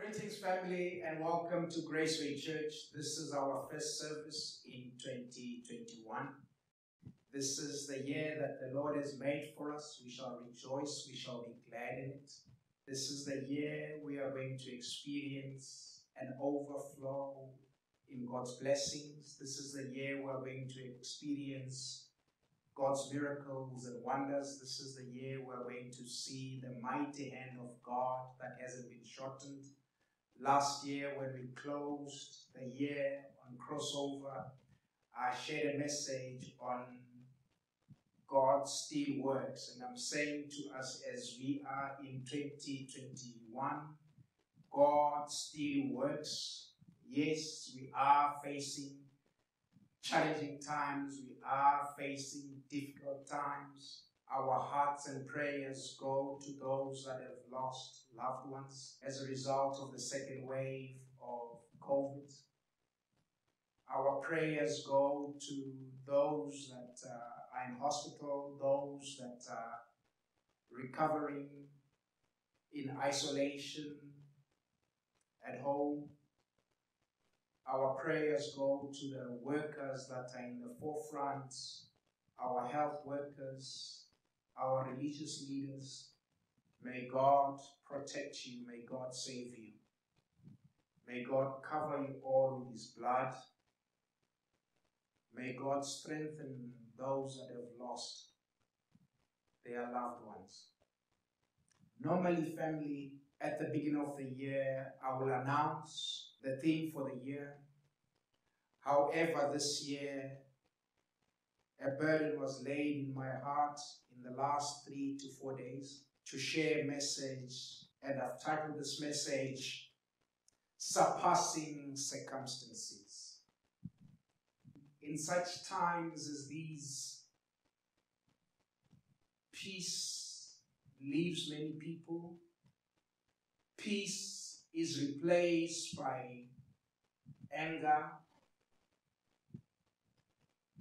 Greetings, family, and welcome to Graceway Church. This is our first service in 2021. This is the year that the Lord has made for us. We shall rejoice, we shall be glad in it. This is the year we are going to experience an overflow in God's blessings. This is the year we are going to experience God's miracles and wonders. This is the year we're going to see the mighty hand of God that hasn't been shortened. Last year, when we closed the year on crossover, I shared a message on God still works. And I'm saying to us as we are in 2021, God still works. Yes, we are facing challenging times, we are facing difficult times. Our hearts and prayers go to those that have lost loved ones as a result of the second wave of COVID. Our prayers go to those that uh, are in hospital, those that are recovering in isolation at home. Our prayers go to the workers that are in the forefront, our health workers, our religious leaders. May God protect you. May God save you. May God cover you all with His blood. May God strengthen those that have lost their loved ones. Normally, family, at the beginning of the year, I will announce the theme for the year. However, this year, a burden was laid in my heart in the last three to four days to share a message, and I've titled this message Surpassing Circumstances. In such times as these, peace leaves many people Peace is replaced by anger.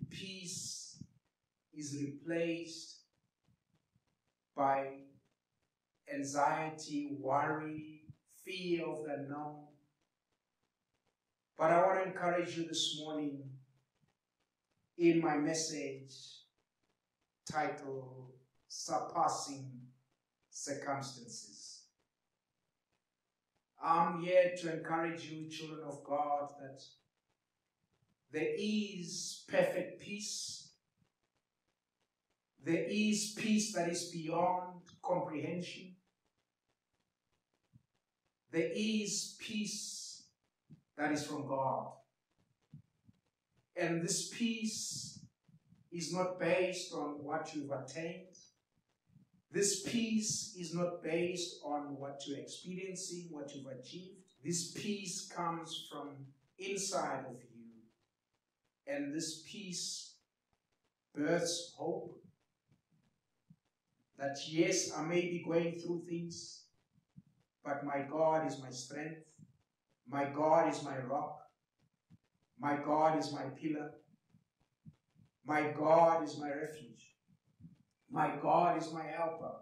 Peace is replaced by anxiety, worry, fear of the unknown. But I want to encourage you this morning in my message titled Surpassing Circumstances. I'm here to encourage you, children of God, that there is perfect peace. There is peace that is beyond comprehension. There is peace that is from God. And this peace is not based on what you've attained. This peace is not based on what you're experiencing, what you've achieved. This peace comes from inside of you. And this peace births hope that yes, I may be going through things, but my God is my strength. My God is my rock. My God is my pillar. My God is my refuge. My God is my helper.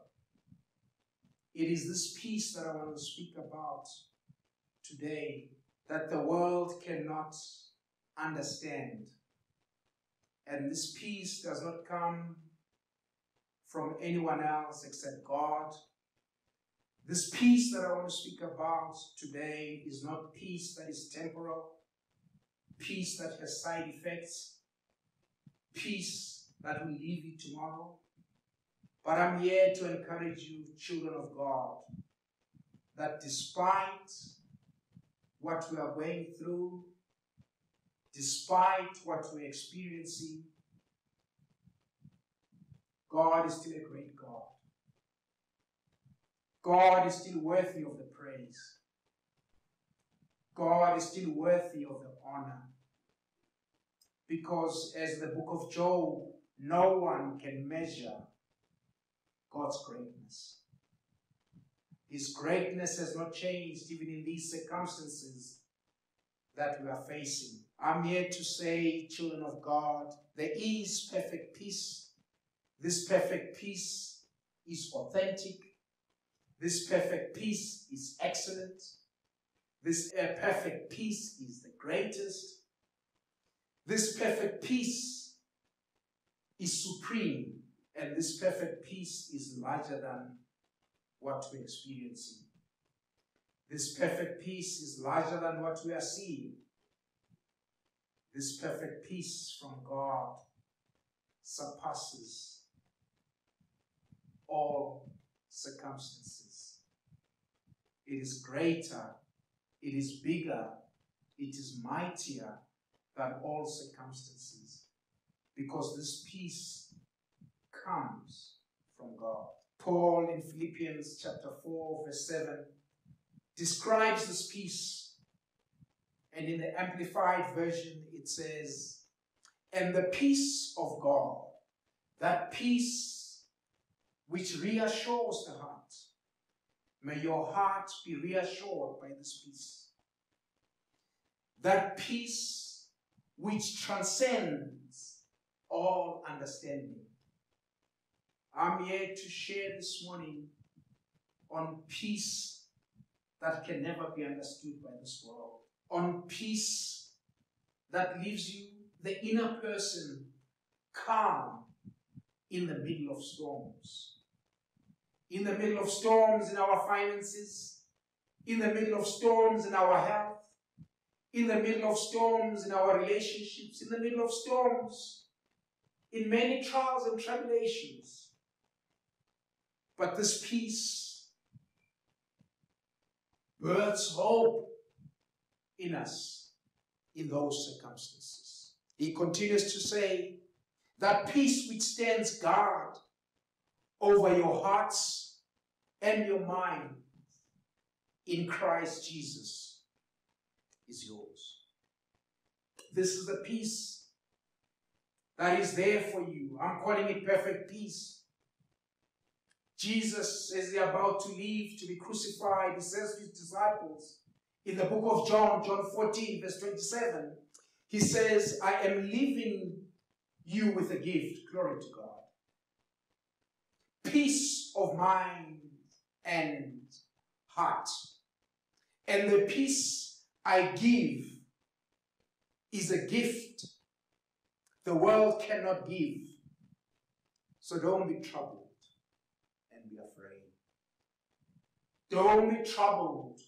It is this peace that I want to speak about today that the world cannot understand. And this peace does not come from anyone else except God. This peace that I want to speak about today is not peace that is temporal, peace that has side effects, peace that will leave you tomorrow. But I'm here to encourage you, children of God, that despite what we are going through, despite what we're experiencing, God is still a great God. God is still worthy of the praise. God is still worthy of the honor. Because as the book of Job, no one can measure God's greatness. His greatness has not changed even in these circumstances that we are facing. I'm here to say, children of God, there is perfect peace. This perfect peace is authentic. This perfect peace is excellent. This perfect peace is the greatest. This perfect peace is supreme, and this perfect peace is larger than what we're experiencing. This perfect peace is larger than what we are seeing. This perfect peace from God surpasses all circumstances. It is greater, it is bigger, it is mightier than all circumstances because this peace comes from God. Paul in Philippians chapter 4, verse 7 describes this peace. And in the Amplified Version, it says, And the peace of God, that peace which reassures the heart, may your heart be reassured by this peace. That peace which transcends all understanding. I'm here to share this morning on peace that can never be understood by this world, on peace that leaves you, the inner person, calm in the middle of storms. In the middle of storms in our finances, in the middle of storms in our health, in the middle of storms in our relationships, in the middle of storms in many trials and tribulations. But this peace births hope in us in those circumstances. He continues to say, that peace which stands guard over your hearts and your mind in Christ Jesus is yours. This is the peace that is there for you. I'm calling it perfect peace. Jesus, as they're about to leave to be crucified, he says to his disciples in the book of John, John 14, verse 27, he says, I am leaving you with a gift. Glory to God. Peace of mind and heart. And the peace I give is a gift the world cannot give. So don't be troubled and be afraid. Don't be troubled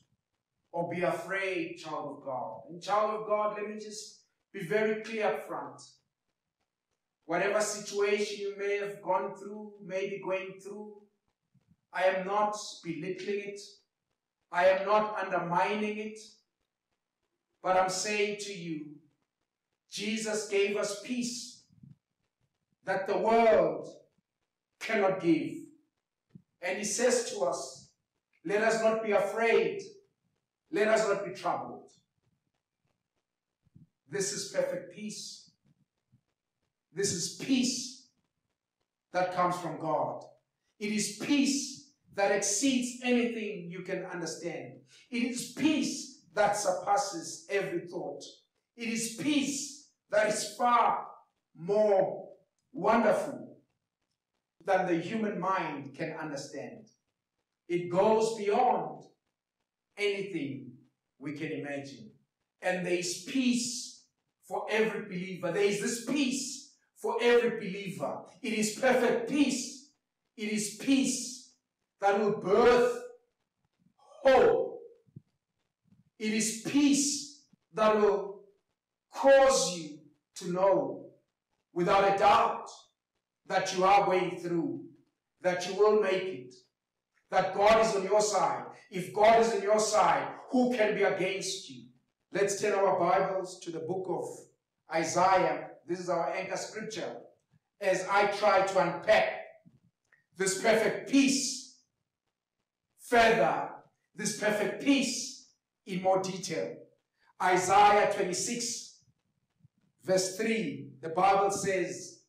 or be afraid, child of God. And child of God, let me just be very clear up front. Whatever situation you may have gone through, may be going through, I am not belittling it. I am not undermining it. But I'm saying to you, Jesus gave us peace that the world cannot give. And he says to us, let us not be afraid. Let us not be troubled. This is perfect peace. This is peace that comes from God. It is peace that exceeds anything you can understand. It is peace that surpasses every thought. It is peace that is far more wonderful than the human mind can understand. It goes beyond anything we can imagine. And there is peace for every believer. There is this peace for every believer. It is perfect peace. It is peace that will birth hope. It is peace that will cause you to know without a doubt that you are going through, that you will make it, that God is on your side. If God is on your side, who can be against you? Let's turn our Bibles to the book of Isaiah. This is our anchor scripture. As I try to unpack this perfect peace further, this perfect peace in more detail. Isaiah 26, verse 3, the Bible says,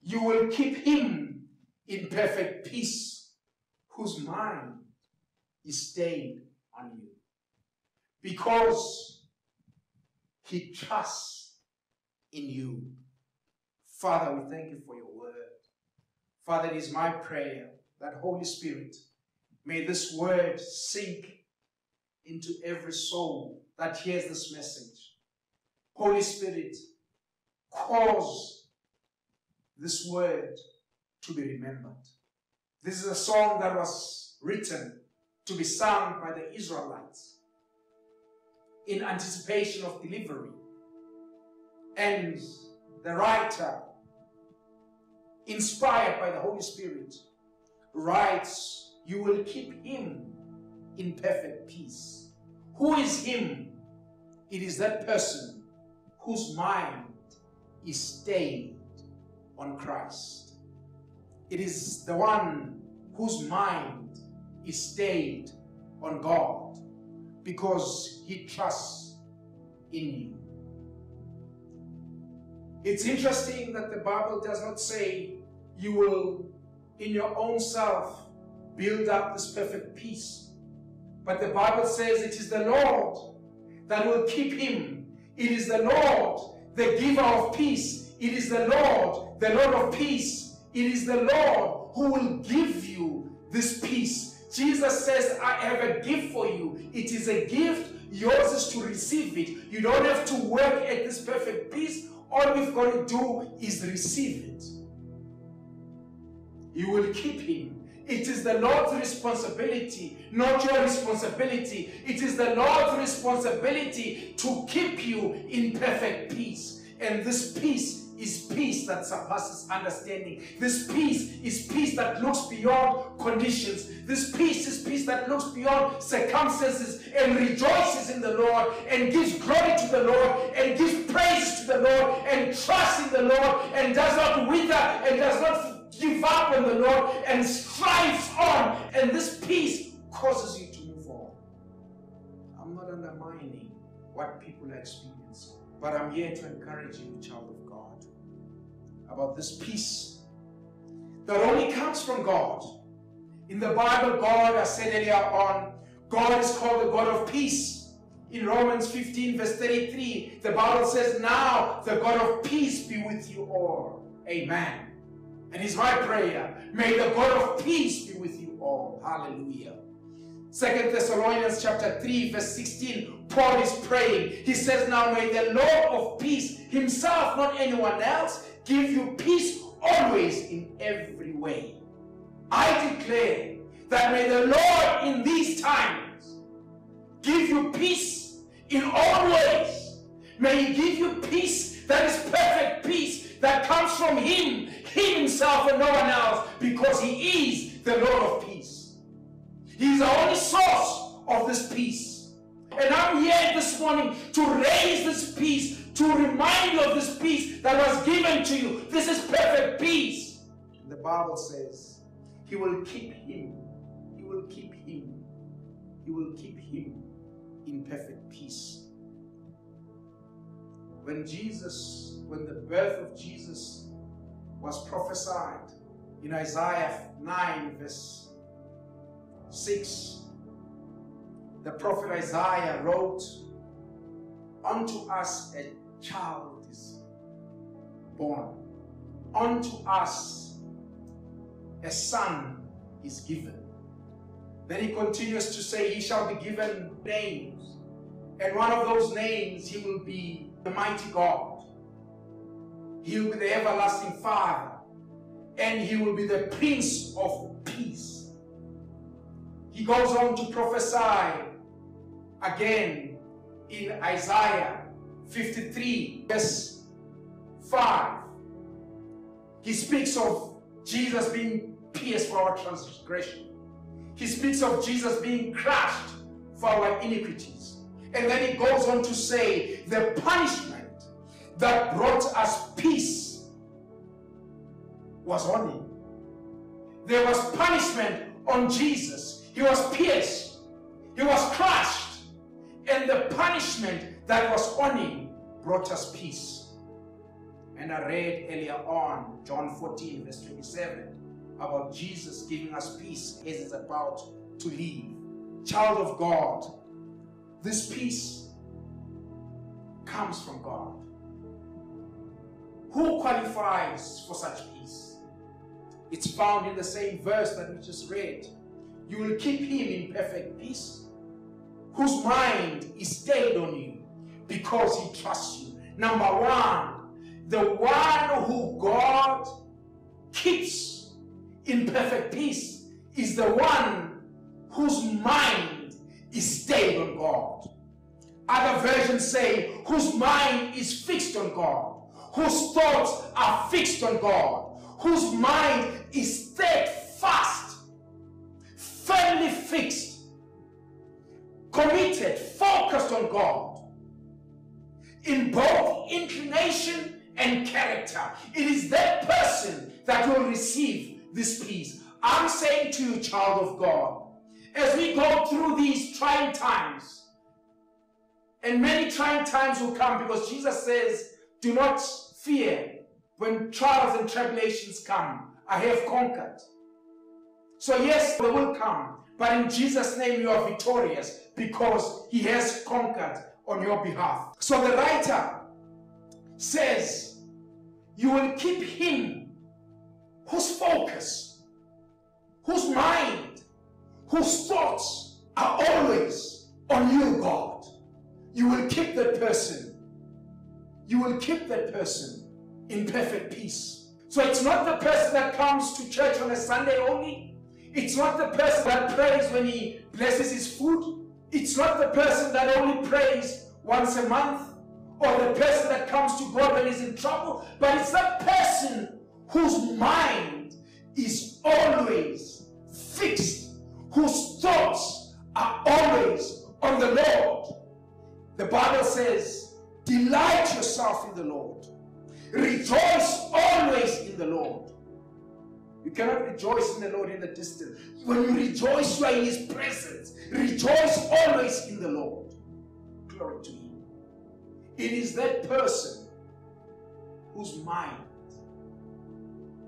You will keep him in perfect peace, whose mind is stayed on you, because he trusts in you. Father, we thank you for your word. Father, it is my prayer that Holy Spirit, may this word sink into every soul that hears this message. Holy Spirit, cause this word to be remembered. This is a song that was written to be sung by the Israelites in anticipation of delivery. And the writer, inspired by the Holy Spirit, writes, You will keep him in perfect peace. Who is him? It is that person whose mind is stayed on Christ. It is the one whose mind is stayed on God because he trusts in you. It's interesting that the Bible does not say you will, in your own self, build up this perfect peace. But the Bible says it is the Lord that will keep him. It is the Lord, the giver of peace. It is the Lord, the Lord of peace. It is the Lord who will give you this peace. Jesus says, I have a gift for you. It is a gift. Yours is to receive it. You don't have to work at this perfect peace. All we've got to do is receive it. You will keep him. It is the Lord's responsibility, not your responsibility. It is the Lord's responsibility to keep you in perfect peace. And this peace is peace that surpasses understanding. This peace is peace that looks beyond conditions. This peace is peace that looks beyond circumstances and rejoices in the Lord and gives glory to the Lord and gives praise to the Lord and trusts in the Lord and does not wither and does not give up on the Lord and strives on. And this peace causes you to move on. I'm not undermining what people are experiencing, but I'm here to encourage you, child of God, about this peace that only comes from God. In the Bible, God, I said earlier on, God is called the God of peace. In Romans 15, verse 33, the Bible says, Now the God of peace be with you all. Amen. And it's my prayer. May the God of peace be with you all. Hallelujah. Second Thessalonians chapter 3, verse 16, Paul is praying. He says, Now may the Lord of peace himself, not anyone else, give you peace always in every way. I declare that may the Lord in these times give you peace in all ways. May he give you peace that is perfect peace that comes from him, him himself and no one else, because he is the Lord of peace. He is the only source of this peace. And I'm here this morning to raise this peace, to remind you of this peace that was given to you. This is perfect peace. The Bible says, He will keep him. He will keep him. He will keep him in perfect peace. When Jesus, when the birth of Jesus was prophesied in Isaiah 9, verse 6, the prophet Isaiah wrote, Unto us a child is born, unto us a son is given. Then he continues to say, He shall be given names. And one of those names, he will be the mighty God. He will be the everlasting Father. And he will be the Prince of Peace. He goes on to prophesy again in Isaiah 53, verse 5. He speaks of Jesus being pierced for our transgression. He speaks of Jesus being crushed for our iniquities. And then he goes on to say, the punishment that brought us peace was on him. There was punishment on Jesus. He was pierced. He was crushed. And the punishment that was on him brought us peace. And I read earlier on, John 14, verse 27, about Jesus giving us peace as it's about to leave. Child of God, this peace comes from God. Who qualifies for such peace? It's found in the same verse that we just read. You will keep him in perfect peace, whose mind is stayed on you because he trusts you. Number one, the one who God keeps in perfect peace is the one whose mind is stayed on God. Other versions say, whose mind is fixed on God, whose thoughts are fixed on God, whose mind is steadfast, firmly fixed, committed, focused on God in both inclination and character. It is that person that will receive this peace. I'm saying to you, child of God, as we go through these trying times, and many trying times will come because Jesus says, Do not fear when trials and tribulations come. I have conquered. So, yes, they will come, but in Jesus' name you are victorious because He has conquered on your behalf. So, the writer says, You will keep Him whose focus, whose mind, whose thoughts are always on you, God. You will keep that person. You will keep that person in perfect peace. So it's not the person that comes to church on a Sunday only. It's not the person that prays when he blesses his food. It's not the person that only prays once a month or the person that comes to God when he's in trouble, but it's that person whose mind is always cannot rejoice in the Lord in the distance. When you rejoice, you are in His presence. Rejoice always in the Lord. Glory to Him. It is that person whose mind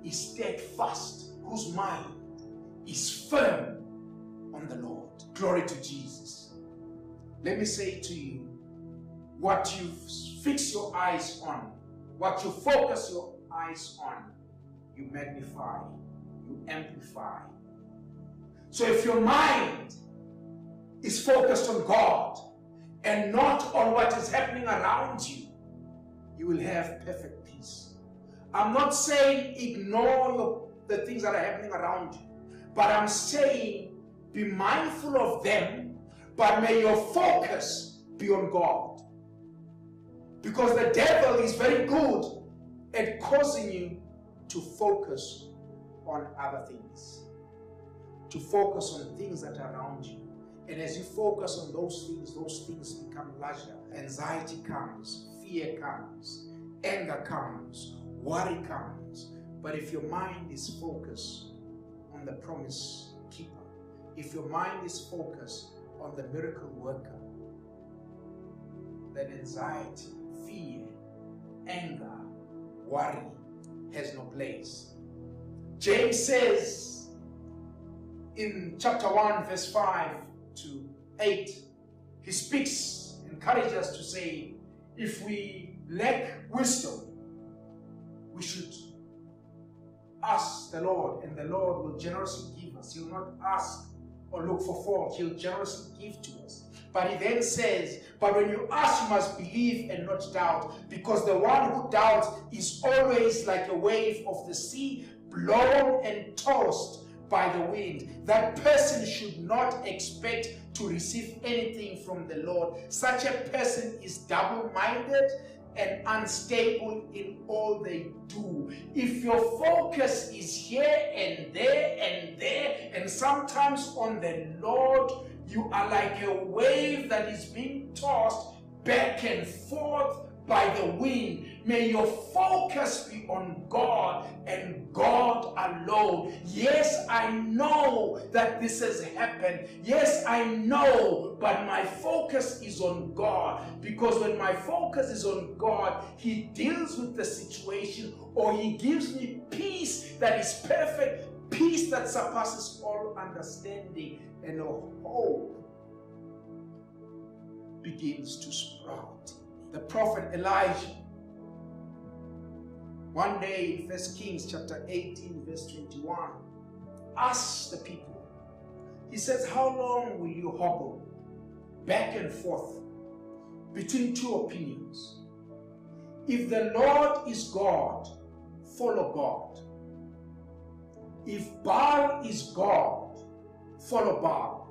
is steadfast, whose mind is firm on the Lord. Glory to Jesus. Let me say to you what you fix your eyes on, what you focus your eyes on, you magnify, amplify. So if your mind is focused on God and not on what is happening around you, you will have perfect peace. I'm not saying ignore the things that are happening around you, but I'm saying be mindful of them, but may your focus be on God. Because the devil is very good at causing you to focus on other things, to focus on things that are around you. And as you focus on those things, those things become larger. Anxiety comes, fear comes, anger comes, worry comes. But if your mind is focused on the promise keeper, if your mind is focused on the miracle worker, then anxiety, fear, anger, worry has no place. James says in chapter 1, verse 5 to 8, he speaks, encourages us to say, if we lack wisdom, we should ask the Lord, and the Lord will generously give us. He will not ask or look for fault, He'll generously give to us. But He then says, But when you ask, you must believe and not doubt, because the one who doubts is always like a wave of the sea, blown and tossed by the wind. That person should not expect to receive anything from the Lord. Such a person is double minded and unstable in all they do. If your focus is here and there and there, and sometimes on the Lord, you are like a wave that is being tossed back and forth by the wind. May your focus be on God and God alone. Yes, I know that this has happened. Yes, I know, but my focus is on God because when my focus is on God, He deals with the situation or He gives me peace that is perfect, peace that surpasses all understanding, and a hope begins to sprout the prophet Elijah. One day in 1 Kings chapter 18, verse 21, asks the people, he says, How long will you hobble back and forth between two opinions. If the Lord is God, follow God. If Baal is God, follow Baal.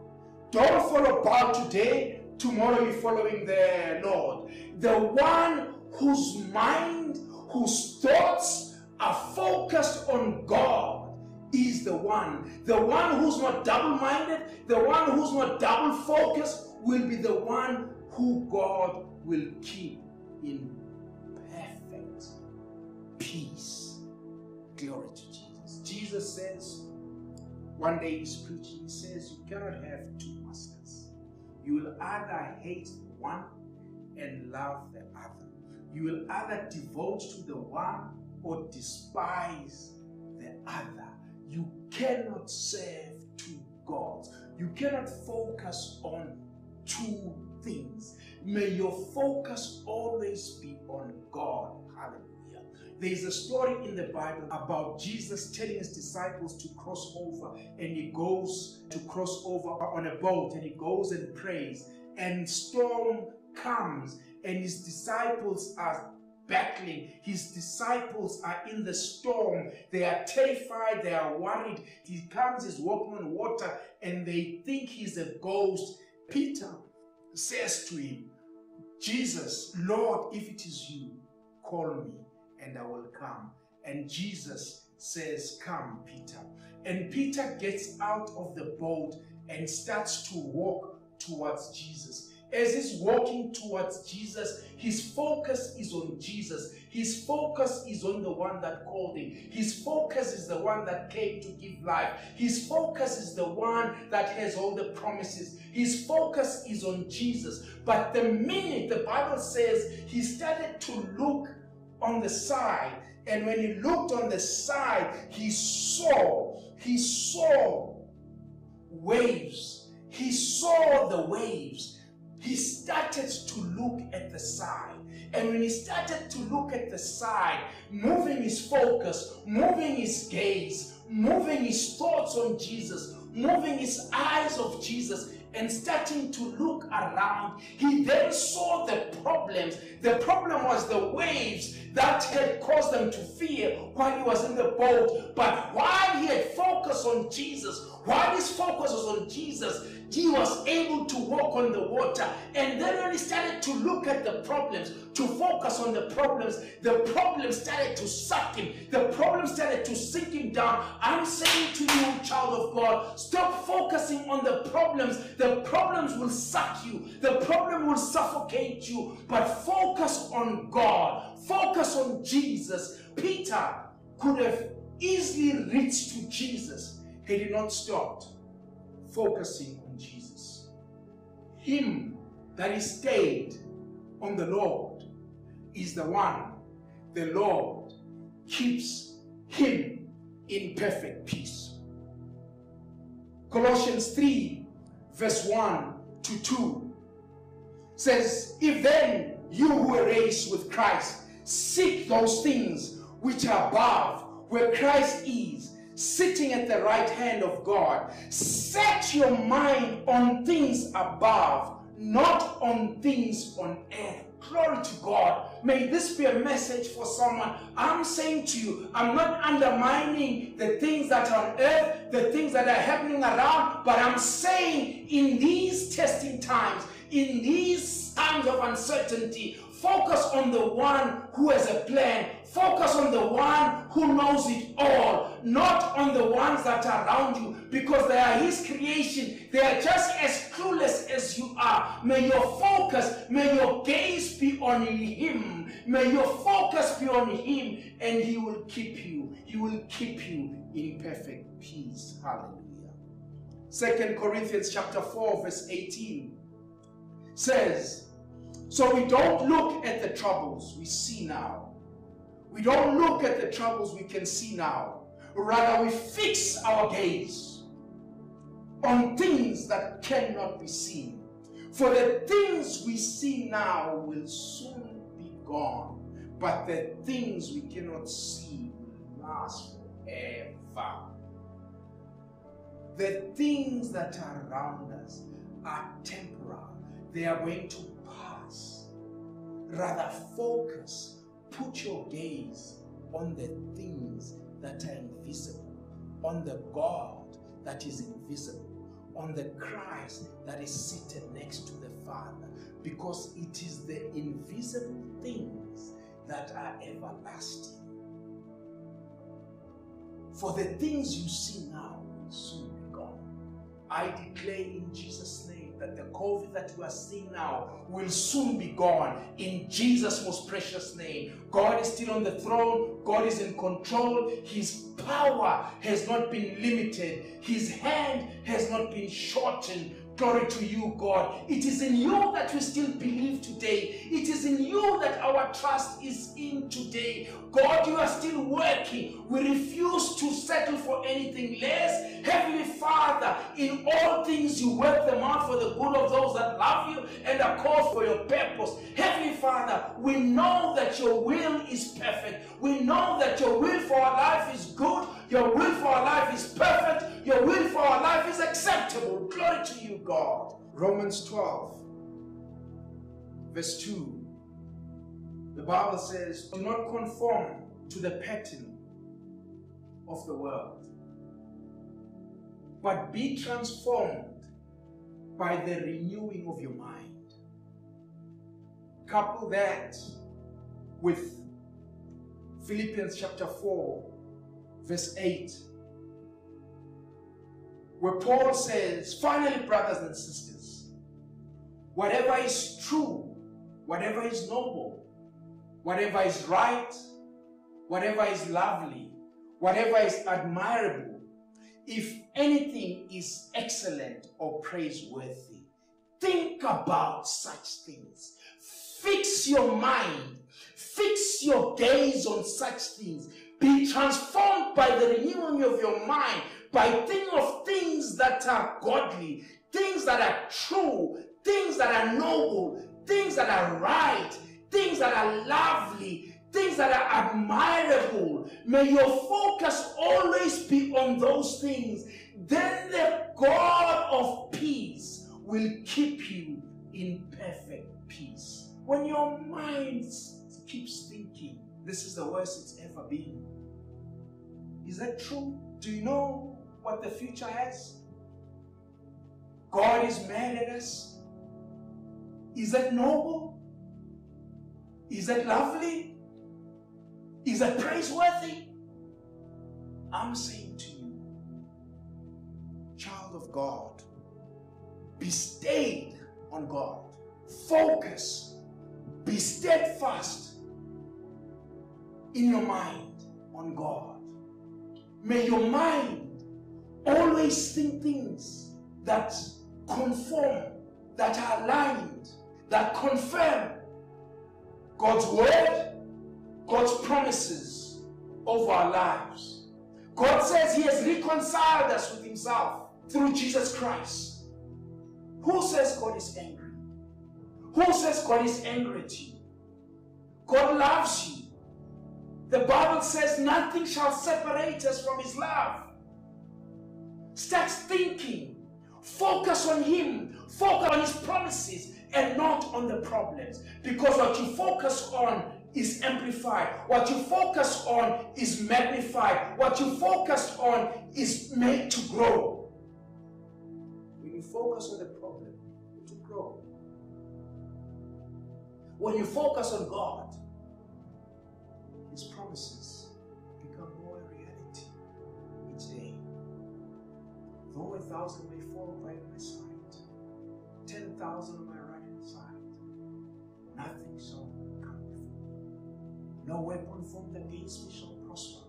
Don't follow Baal today, tomorrow you're following the Lord. The one whose mind, whose thoughts are focused on God is the one. The one who's not double minded, the one who's not double focused, will be the one who God will keep in perfect peace. Glory to Jesus. Jesus says, one day he's preaching, he says, You cannot have two masters. You will either hate one and love the other. You will either devote to the one or despise the other. You cannot serve two gods. You cannot focus on two things. May your focus always be on God. Hallelujah. There is a story in the Bible about Jesus telling his disciples to cross over, and he goes to cross over on a boat, and he goes and prays, and storm comes, and his disciples are battling. His disciples are in the storm. They are terrified. They are worried. He comes, he's walking on water, and they think he's a ghost. Peter says to him, Jesus, Lord, if it is you, call me and I will come. And Jesus says, Come, Peter. And Peter gets out of the boat and starts to walk towards Jesus. As he's walking towards Jesus, his focus is on Jesus. His focus is on the one that called him. His focus is the one that came to give life. His focus is the one that has all the promises. His focus is on Jesus. But the minute the Bible says he started to look on the side, and when he looked on the side, he saw, he saw waves. He saw the waves he started to look at the side. And when he started to look at the side, moving his focus, moving his gaze, moving his thoughts on Jesus, moving his eyes of Jesus, and starting to look around, he then saw the problems. The problem was the waves that had caused them to fear while he was in the boat. But while he had focused on Jesus, while his focus was on Jesus, he was able to walk on the water. And then when he started to look at the problems, to focus on the problems, the problems started to suck him. The problems started to sink him down. I'm saying to you, child of God, stop focusing on the problems. The problems will suck you. The problem will suffocate you. But focus on God. Focus on Jesus. Peter could have easily reached to Jesus had he not stopped focusing. Him that is stayed on the Lord is the one the Lord keeps him in perfect peace. Colossians 3, verse 1 to 2 says, If then you who were raised with Christ seek those things which are above, where Christ is sitting at the right hand of God. Set your mind on things above, not on things on earth. Glory to God. May this be a message for someone. I'm saying to you, I'm not undermining the things that are on earth, the things that are happening around, but I'm saying in these testing times, in these times of uncertainty, focus on the one who has a plan Focus on the one who knows it all, not on the ones that are around you, because they are His creation. They are just as clueless as you are. May your focus, may your gaze be on Him. May your focus be on Him, and He will keep you. He will keep you in perfect peace. Hallelujah. Second Corinthians chapter 4, verse 18 says, So we don't look at the troubles we see now we don't look at the troubles we can see now. Rather, we fix our gaze on things that cannot be seen. For the things we see now will soon be gone, but the things we cannot see will last forever. The things that are around us are temporal. they are going to pass. Rather, focus, put your gaze on the things that are invisible, on the God that is invisible, on the Christ that is seated next to the Father, because it is the invisible things that are everlasting. For the things you see now will soon be gone. I declare in Jesus' name that the COVID that we are seeing now will soon be gone in Jesus' most precious name. God is still on the throne, God is in control. His power has not been limited, His hand has not been shortened. Glory to you, God. It is in you that we still believe today. It is in you that our trust is in today. God, you are still working. We refuse to settle for anything less. Heavenly Father, in all things you work them out for the good of those that love you and are called for your purpose. Heavenly Father, we know that your will is perfect. We know that your will for our life is good. Your will for our life is perfect. Your will for our life is acceptable. Glory to you, God. Romans 12, verse 2. The Bible says, Do not conform to the pattern of the world, but be transformed by the renewing of your mind. Couple that with Philippians chapter 4, verse 8, where Paul says, Finally, brothers and sisters, whatever is true, whatever is noble, whatever is right, whatever is lovely, whatever is admirable, if anything is excellent or praiseworthy, think about such things. Fix your mind, fix your gaze on such things. Be transformed by the renewing of your mind, by thinking of things that are godly, things that are true, things that are noble, things that are right, things that are lovely, things that are admirable. May your focus always be on those things. Then the God of peace will keep you in perfect peace. When your mind keeps thinking, this is the worst it's ever been. Is that true? Do you know what the future has? God is mad at us. Is that noble? Is that lovely? Is that praiseworthy? I'm saying to you, child of God, be stayed on God. Focus. Be steadfast in your mind on God. May your mind always think things that conform, that are aligned, that confirm God's word, God's promises over our lives. God says He has reconciled us with Himself through Jesus Christ. Who says God is angry? Who says God is angry at you? God loves you. The Bible says nothing shall separate us from His love. Start thinking. Focus on Him. Focus on His promises and not on the problems. Because what you focus on is amplified. What you focus on is magnified. What you focus on is made to grow. When you focus on the problem, to grow. When you focus on God, His promises become more a reality each day. Though a thousand may fall by my side, ten thousand on my right hand side, nothing shall come before. No weapon formed against me shall prosper.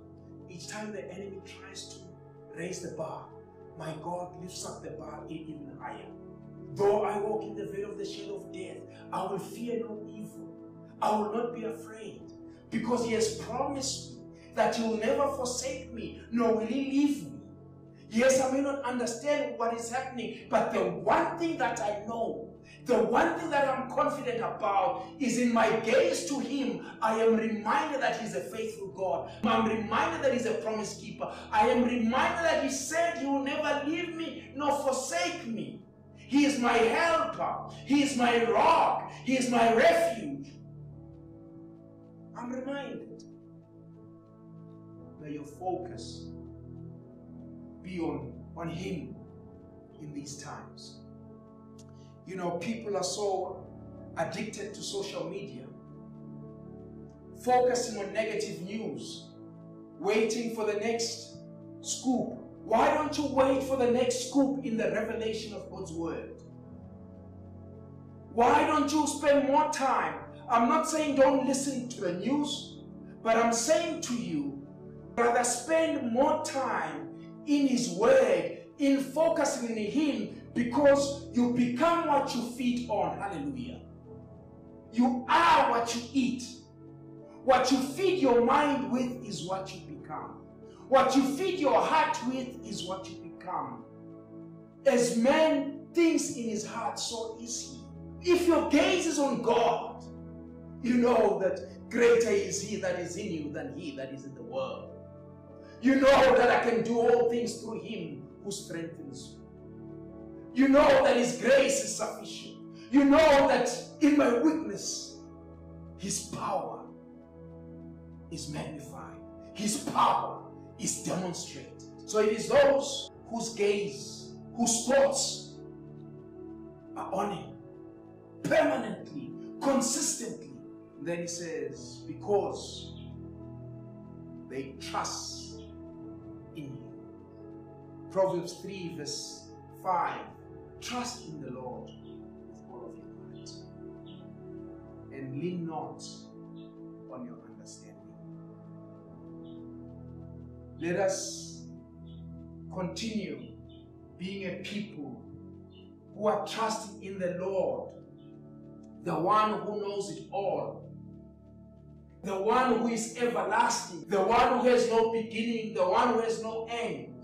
Each time the enemy tries to raise the bar, my God lifts up the bar even higher. Though I walk in the veil of the shadow of death, I will fear no evil. I will not be afraid because He has promised me that He will never forsake me, nor will He leave me. Yes, I may not understand what is happening, but the one thing that I know, the one thing that I'm confident about is in my gaze to Him, I am reminded that He's a faithful God. I'm reminded that He's a promise keeper. I am reminded that He said He will never leave me nor forsake me. He is my helper. He is my rock. He is my refuge. I'm reminded. May your focus be on, on Him in these times. You know, people are so addicted to social media, focusing on negative news, waiting for the next scoop. Why don't you wait for the next scoop in the revelation of God's Word? Why don't you spend more time? I'm not saying don't listen to the news, but I'm saying to you, rather spend more time in His Word, in focusing in Him, because you become what you feed on. Hallelujah. You are what you eat. What you feed your mind with is what you become. What you feed your heart with is what you become. As man thinks in his heart, so is he. If your gaze is on God, you know that greater is he that is in you than he that is in the world. You know that I can do all things through him who strengthens you. You know that his grace is sufficient. You know that in my weakness, his power is magnified. His power is demonstrated. So it is those whose gaze, whose thoughts are on him permanently, consistently. And then he says, because they trust in you. Proverbs 3, verse 5 Trust in the Lord with all of your heart and lean not on your understanding. Let us continue being a people who are trusting in the Lord, the one who knows it all, the one who is everlasting, the one who has no beginning, the one who has no end,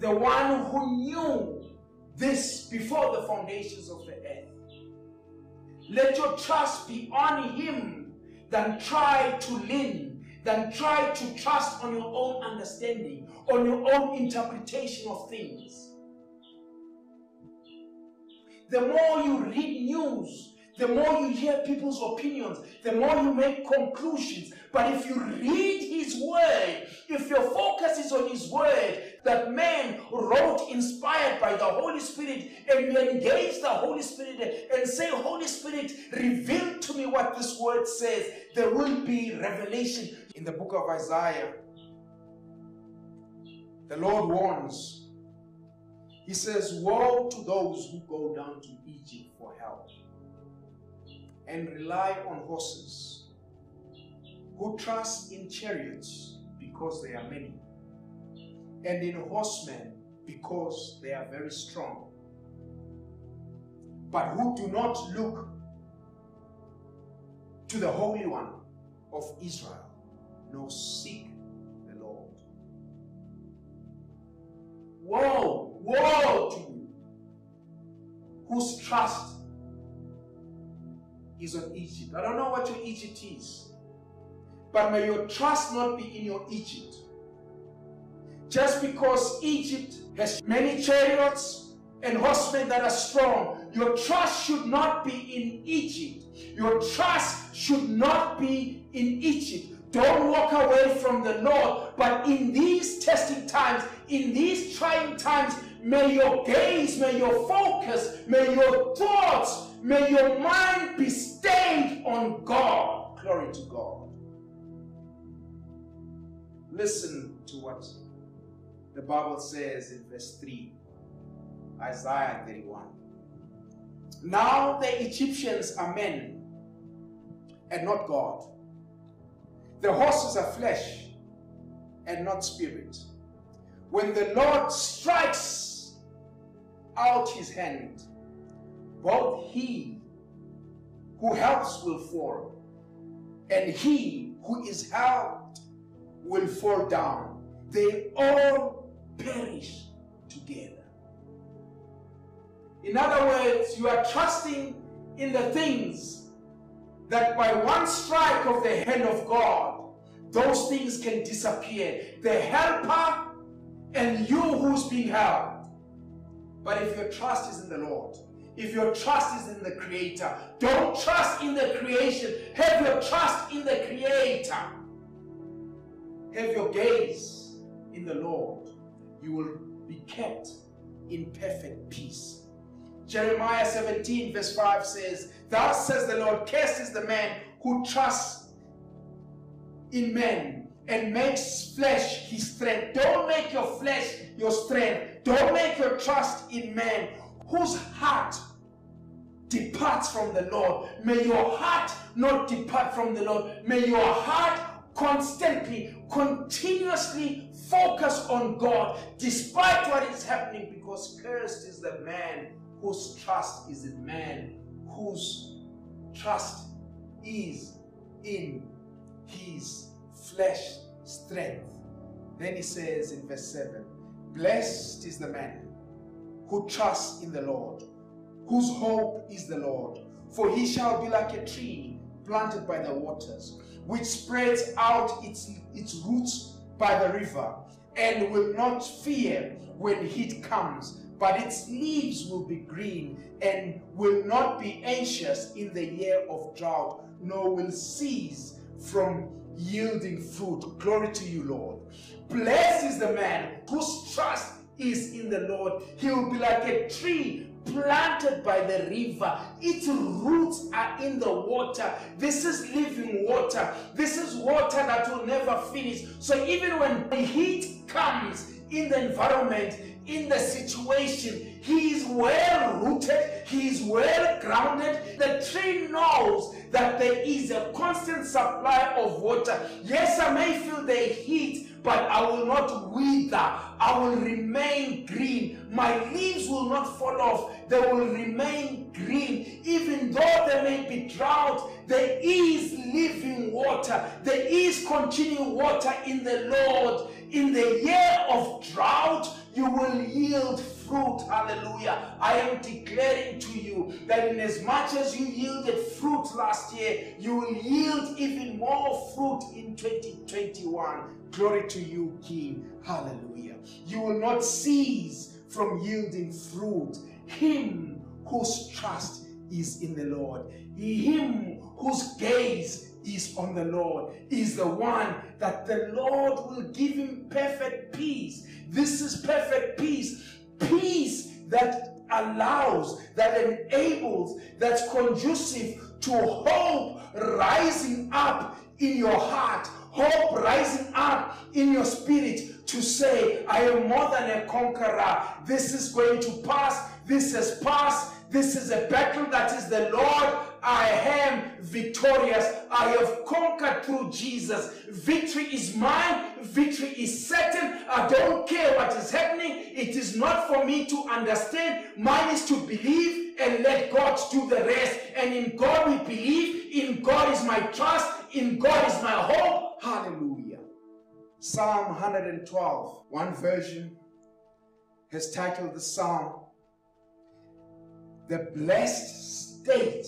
the one who knew this before the foundations of the earth. Let your trust be on Him than try to lean, than try to trust on your own understanding, on your own interpretation of things. The more you read news, the more you hear people's opinions, the more you make conclusions. But if you read His Word, if your focus is on His Word, that man wrote inspired by the Holy Spirit, and you engage the Holy Spirit and say, Holy Spirit, reveal to me what this Word says, there will be revelation. In the book of Isaiah, the Lord warns. He says, Woe to those who go down to Egypt and rely on horses, who trust in chariots because they are many, and in horsemen because they are very strong, but who do not look to the Holy One of Israel, nor seek the Lord. Woe, woe to you, whose trust is on Egypt. I don't know what your Egypt is, but may your trust not be in your Egypt. Just because Egypt has many chariots and horsemen that are strong, your trust should not be in Egypt. Your trust should not be in Egypt. Don't walk away from the Lord. But in these testing times, in these trying times, may your gaze, may your focus, may your thoughts, may your mind be stayed on God. Glory to God. Listen to what the Bible says in verse 3, Isaiah 31. Now the Egyptians are men and not God. The horses are flesh and not spirit. When the Lord strikes out his hand, both he who helps will fall, and he who is helped will fall down. They all perish together. In other words, you are trusting in the things that by one strike of the hand of God, those things can disappear. The helper and you who's being helped. But if your trust is in the Lord, if your trust is in the Creator, don't trust in the creation. Have your trust in the Creator. Have your gaze in the Lord. You will be kept in perfect peace. Jeremiah 17, verse 5 says, Thus says the Lord, cursed is the man who trusts in men and makes flesh his strength. Don't make your flesh your strength. Don't make your trust in man whose heart departs from the Lord. May your heart not depart from the Lord. May your heart constantly, continuously focus on God despite what is happening because cursed is the man whose trust is in man, whose trust is in his flesh strength. Then he says in verse 7 Blessed is the man who trusts in the Lord, whose hope is the Lord. For he shall be like a tree planted by the waters, which spreads out its, its roots by the river, and will not fear when heat comes, but its leaves will be green, and will not be anxious in the year of drought, nor will cease from yielding fruit. Glory to you, Lord. Blessed is the man whose trust is in the Lord. He will be like a tree planted by the river. Its roots are in the water. This is living water. This is water that will never finish. So even when the heat comes in the environment, in the situation, he is well rooted, he is well grounded. The tree knows that there is a constant supply of water. Yes, I may feel the heat, but I will not wither. I will remain green. My leaves will not fall off. They will remain green. Even though there may be drought, there is living water. There is continuing water in the Lord. In the year of drought, you will yield fruit. Hallelujah. I am declaring to you that in as much as you yielded fruit last year, you will yield even more fruit in 2021. Glory to you, King. Hallelujah. You will not cease from yielding fruit. Him whose trust is in the Lord, him whose gaze is on the Lord, is the one that the Lord will give him perfect peace. This is perfect peace. Peace that allows, that enables, that's conducive to hope rising up in your heart, hope rising up in your spirit to say, I am more than a conqueror. This is going to pass. This has passed. This is a battle that is the Lord. I am victorious. I have conquered through Jesus. Victory is mine. Victory is certain. I don't care what is happening. It is not for me to understand. Mine is to believe and let God do the rest. And in God we believe. In God is my trust. In God is my hope. Hallelujah. Psalm 112, one version has titled the psalm the blessed state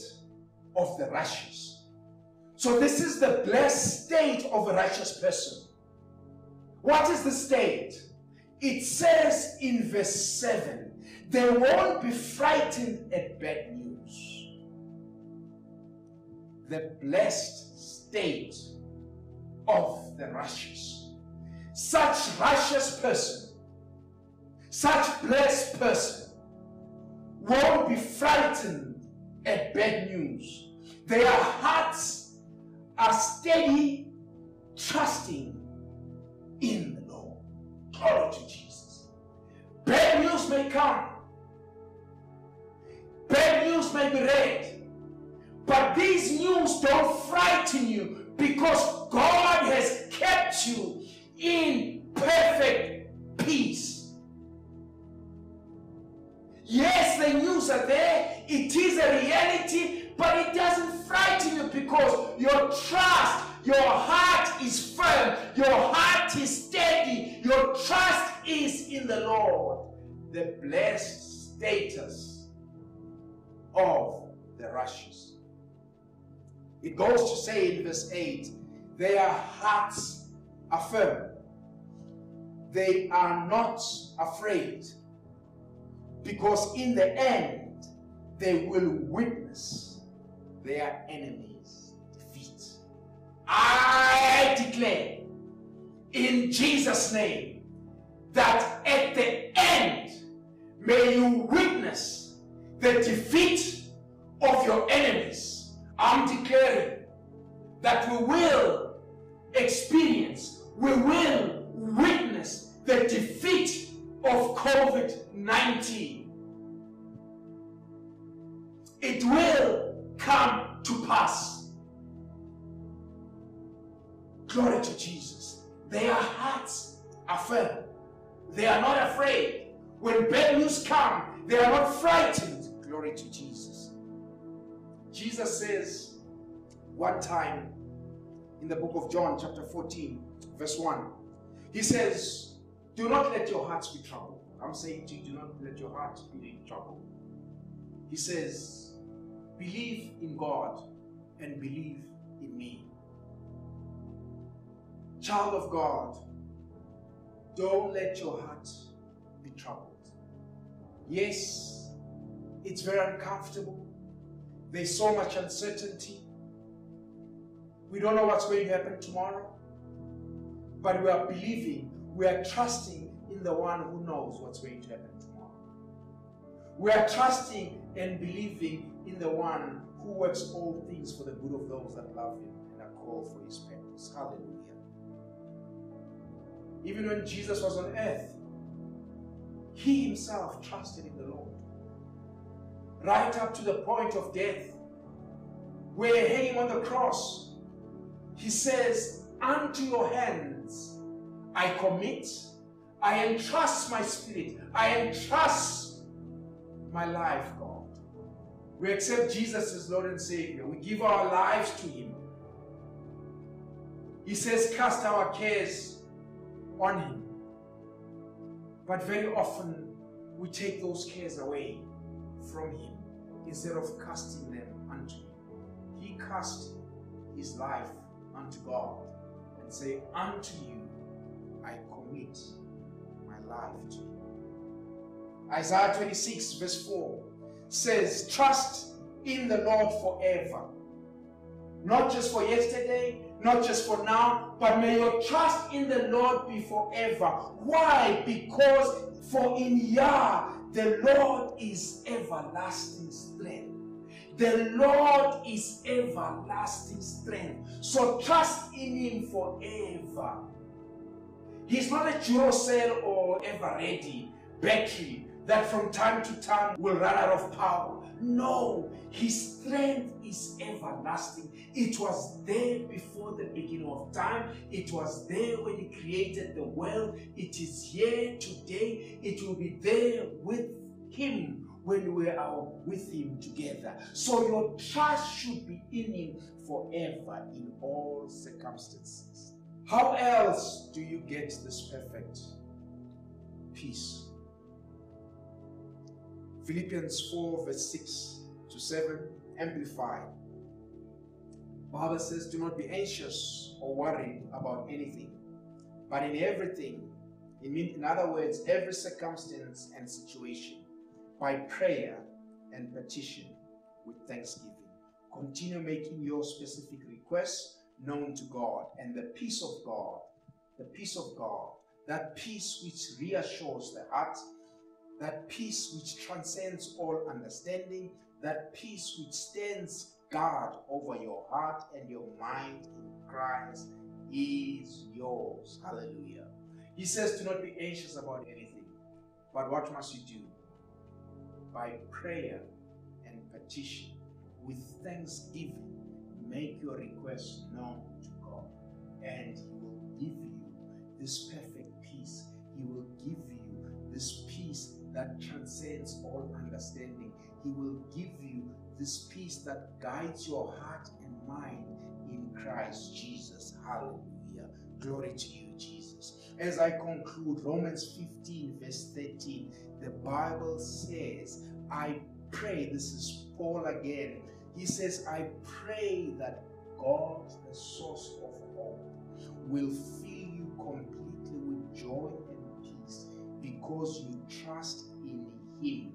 of the righteous. So, this is the blessed state of a righteous person. What is the state? It says in verse 7 they won't be frightened at bad news. The blessed state of the righteous. Such righteous person, such blessed person won't be frightened at bad news. Their hearts are steady, trusting in the Lord. Glory to Jesus. Bad news may come. Bad news may be read. But these news don't frighten you because God has kept you in perfect peace. Yes, the news are there. It is a reality, but it doesn't frighten you because your trust, your heart is firm, your heart is steady, your trust is in the Lord. The blessed status of the righteous. It goes to say in verse 8 their hearts are firm, they are not afraid because in the end, they will witness their enemies' defeat. I declare in Jesus' name that at the end, may you witness the defeat of your enemies. I'm declaring that we will experience, we will witness the defeat of COVID 19. It will come to pass. Glory to Jesus. Their hearts are firm. They are not afraid. When bad news come, they are not frightened. Glory to Jesus. Jesus says one time in the book of John, chapter 14, verse 1, he says, Do not let your hearts be troubled. I'm saying to you, do not let your heart be in trouble. He says, Believe in God and believe in me. Child of God, don't let your heart be troubled. Yes, it's very uncomfortable. There's so much uncertainty. We don't know what's going to happen tomorrow. But we are believing, we are trusting in the one who knows what's going to happen tomorrow. We are trusting and believing in the one who works all things for the good of those that love him and are called for his purpose. Hallelujah. Even when Jesus was on earth, he himself trusted in the Lord. Right up to the point of death, where hanging on the cross, he says, Unto your hands I commit, I entrust my spirit, I entrust my life, God. We accept Jesus as Lord and Savior. We give our lives to Him. He says, Cast our cares on Him. But very often we take those cares away from Him instead of casting them unto Him. He cast His life unto God and say, Unto you I commit my life to you. Isaiah 26, verse 4 says, Trust in the Lord forever. Not just for yesterday, not just for now, but may your trust in the Lord be forever. Why? Because for in Yah the Lord is everlasting strength. The Lord is everlasting strength. So trust in Him forever. He's not a Duracell or Eveready battery that from time to time will run out of power. No, His strength is everlasting. It was there before the beginning of time. It was there when He created the world. It is here today. It will be there with Him when we are with Him together. So your trust should be in Him forever in all circumstances. How else do you get this perfect peace? Philippians 4, verse 6 to 7, amplified. Bible says, Do not be anxious or worried about anything, but in everything, in, in other words, every circumstance and situation, by prayer and petition with thanksgiving. Continue making your specific requests known to God, and the peace of God, the peace of God, that peace which reassures the heart, that peace which transcends all understanding, that peace which stands guard over your heart and your mind in Christ is yours. Hallelujah. He says, Do not be anxious about anything, but what must you do? By prayer and petition, with thanksgiving, make your requests known to God, and He will give you this perfect peace. He will give you this peace that transcends all understanding. He will give you this peace that guides your heart and mind in Christ Jesus. Hallelujah. Glory to you, Jesus. As I conclude, Romans 15, verse 13, the Bible says, I pray, this is Paul again. He says, I pray that God, the source of hope, will fill you completely with joy because you trust in Him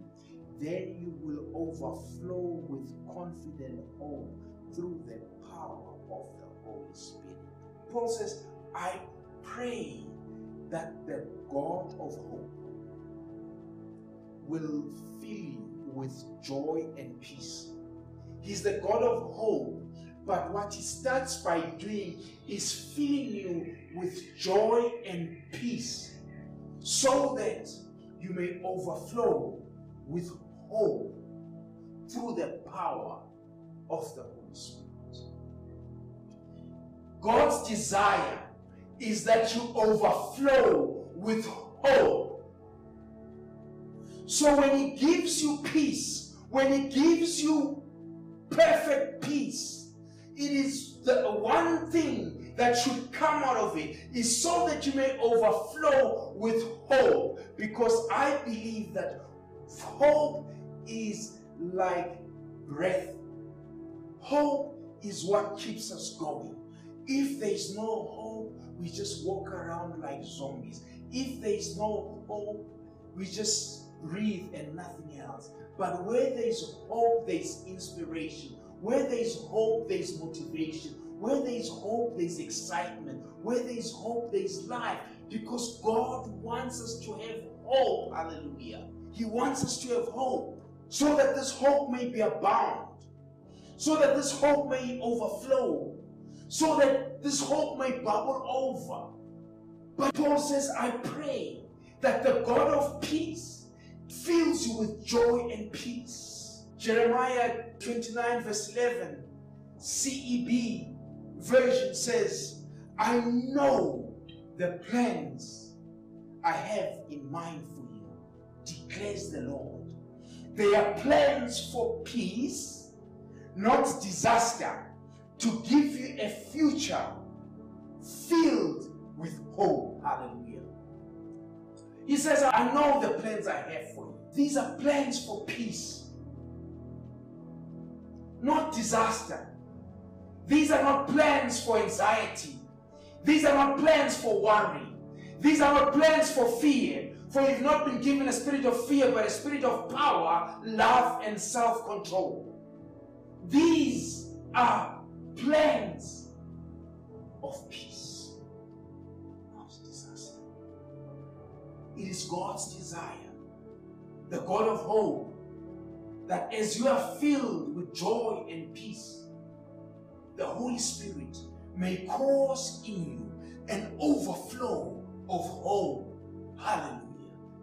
then you will overflow with confident hope through the power of the Holy Spirit. Paul says, I pray that the God of hope will fill you with joy and peace. He's the God of hope, but what he starts by doing is filling you with joy and peace so that you may overflow with hope through the power of the Holy Spirit. God's desire is that you overflow with hope. So when He gives you peace, when He gives you perfect peace, it is the one thing that should come out of it is so that you may overflow with hope. Because I believe that hope is like breath. Hope is what keeps us going. If there's no hope, we just walk around like zombies. If there's no hope, we just breathe and nothing else. But where there's hope, there's inspiration. Where there's hope, there's motivation. Where there's hope, there's excitement. Where there's hope, there's life. Because God wants us to have hope. Hallelujah. He wants us to have hope so that this hope may be abound, so that this hope may overflow, so that this hope may bubble over. But Paul says, I pray that the God of peace fills you with joy and peace. Jeremiah 29, verse 11, CEB version says, I know the plans I have in mind for you, declares the Lord. They are plans for peace, not disaster, to give you a future filled with hope. Hallelujah. He says, I know the plans I have for you. These are plans for peace, not disaster. These are not plans for anxiety. These are not plans for worry. These are not plans for fear. For you've not been given a spirit of fear, but a spirit of power, love, and self control. These are plans of peace, not disaster. It is God's desire, the God of hope, that as you are filled with joy and peace, the Holy Spirit may cause in you an overflow of hope. Hallelujah.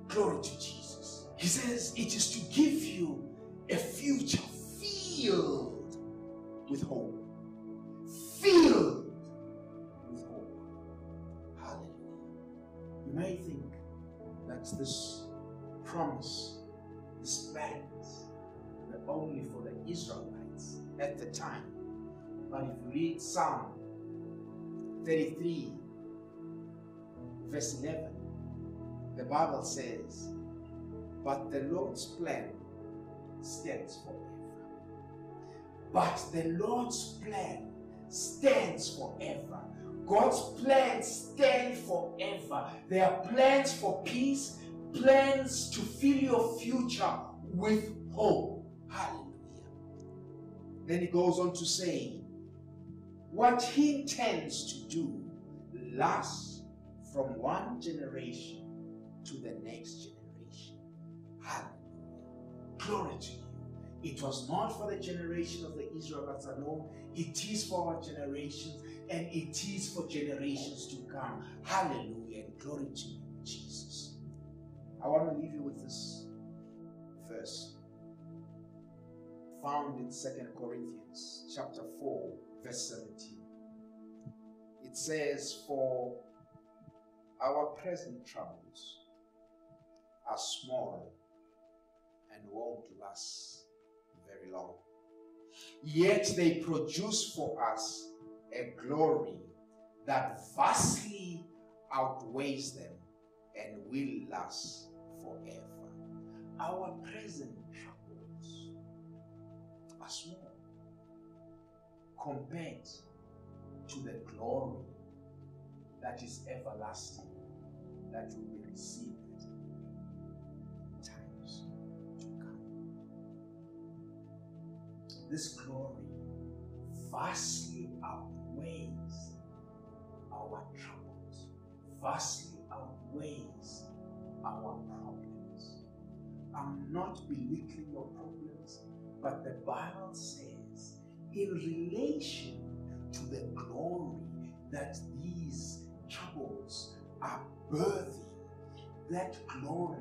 Glory to Jesus. He says it is to give you a future filled with hope. Filled with hope. Hallelujah. You may think that this promise, this were only for the Israelites at the time. But if you read Psalm 33, verse 11, the Bible says, But the Lord's plan stands forever. But the Lord's plan stands forever. God's plans stand forever. They are plans for peace, plans to fill your future with hope. Hallelujah. Then he goes on to say, what he intends to do lasts from one generation to the next generation. Hallelujah. Glory to you. It was not for the generation of the Israelites alone, it is for our generations and it is for generations to come. Hallelujah. And glory to you, Jesus. I want to leave you with this verse found in Second Corinthians chapter 4, verse 17. It says, For our present troubles are small and won't last very long. Yet they produce for us a glory that vastly outweighs them and will last forever. Our present are small compared to the glory that is everlasting that will be received in times to come. this glory vastly outweighs our troubles, vastly outweighs our problems. I'm not belittling your problems, but the Bible says, in relation to the glory that these troubles are birthing, that glory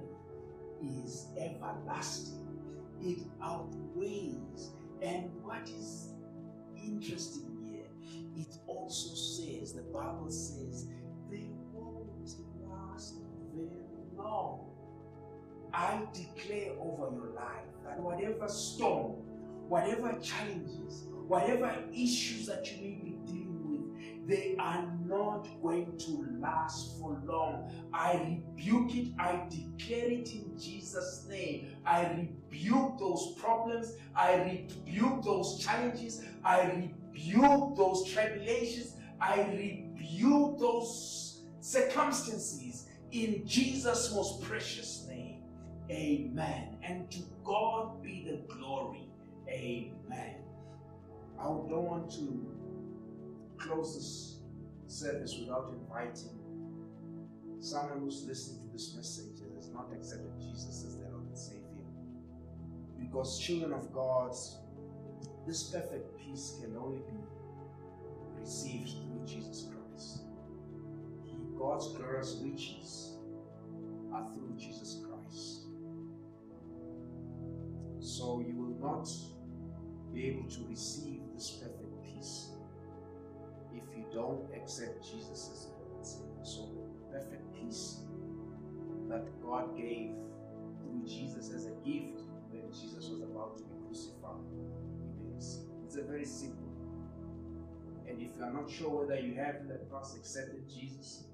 is everlasting. It outweighs. And what is interesting here, it also says, the Bible says, they won't last very long. I declare over your life that whatever storm, whatever challenges, whatever issues that you may be dealing with, they are not going to last for long. I rebuke it, I declare it in Jesus' name. I rebuke those problems, I rebuke those challenges, I rebuke those tribulations, I rebuke those circumstances in Jesus' most precious name. Amen. And to God be the glory. Amen. I don't want to close this service without inviting someone who's listening to this message that has not accepted Jesus as their Lord and Savior. Because children of God, this perfect peace can only be received through Jesus Christ. God's glorious riches are through Jesus Christ. So you will not be able to receive this perfect peace if you don't accept Jesus as Lord. So the perfect peace that God gave through Jesus as a gift when Jesus was about to be crucified. It's a very simple. And if you are not sure whether you have in the past accepted Jesus,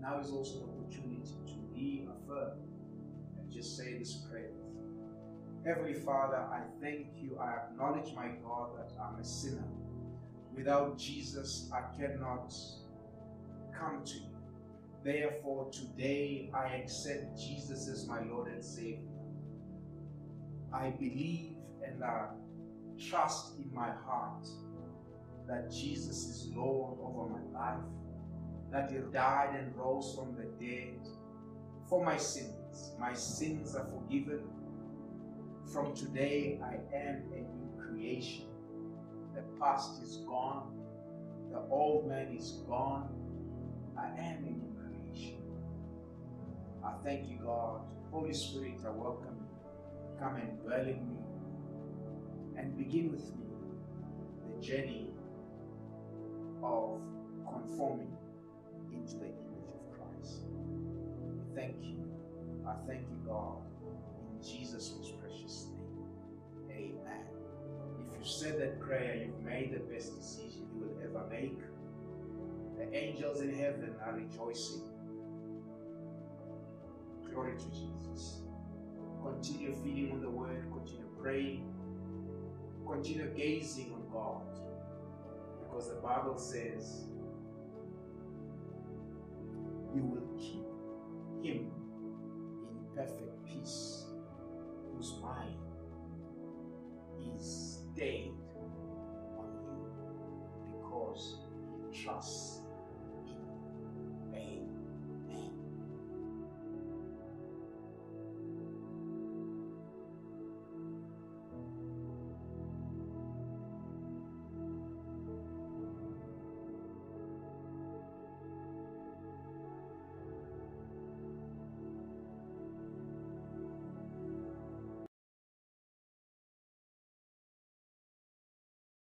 now is also an opportunity to reaffirm and just say this prayer. Heavenly Father, I thank you. I acknowledge, my God, that I'm a sinner. Without Jesus, I cannot come to you. Therefore, today I accept Jesus as my Lord and Savior. I believe and I trust in my heart that Jesus is Lord over my life, that He died and rose from the dead for my sins. My sins are forgiven. From today, I am a new creation. The past is gone, the old man is gone. I am a new creation. I thank you, God. Holy Spirit, I welcome you. Come and dwell in me and begin with me the journey of conforming into the image of Christ. Thank you. I thank you, God, Jesus' most precious name. Amen. If you said that prayer, you've made the best decision you will ever make. The angels in heaven are rejoicing. Glory to Jesus. Continue feeding on the word, continue praying, continue gazing on God. Because the Bible says you will keep him in perfect peace, whose mind is stayed on you because he trusts